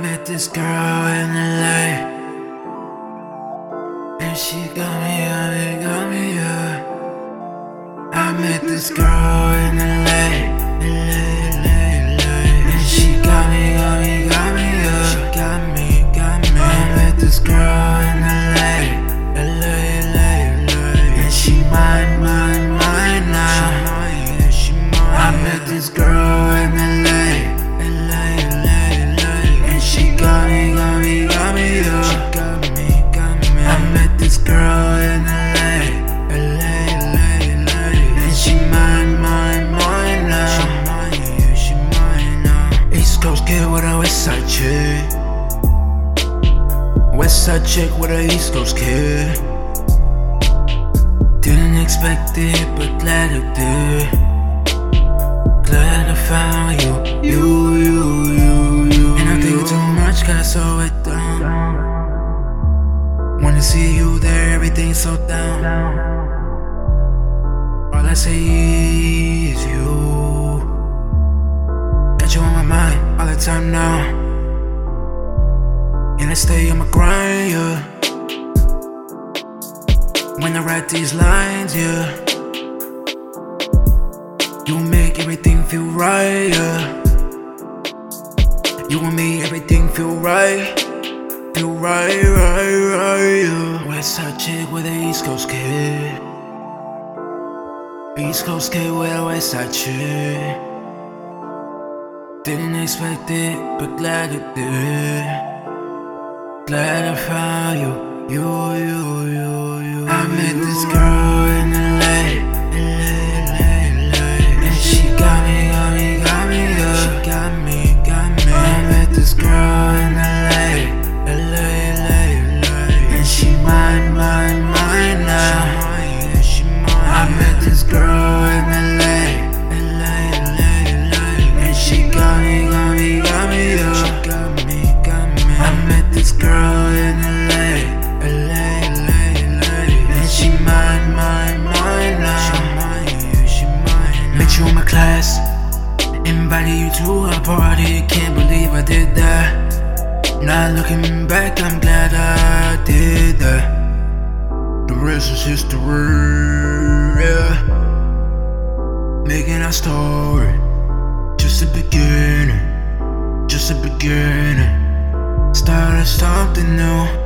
met this girl in LA. And she got me, got me, got me, yeah. I met this girl in LA. LA, LA, LA. And she got me, got me, got me. She got me, got me. I met this girl in. LA, LA, West Side chick with a East Coast kid. Didn't expect it, but glad it did. Glad I found you, you, you, you, you. And I think too much, gotta slow it down. Wanna see you there, everything's so down. All I say is you. Got you on my mind all the time now. Stay on my grind, yeah. When I write these lines, yeah. You make everything feel right, yeah. You and me, everything feel right. Feel right, right, right, yeah. West Side chick with a East Coast kid. East Coast kid with a West Side chick. Didn't expect it, but glad it did. Glad I found you, you, you, you, you. I met this girl invited you to a party. Can't believe I did that. Now looking back, I'm glad I did that. The rest is history, yeah. Making our story, just a beginning, just a beginning. Started something new.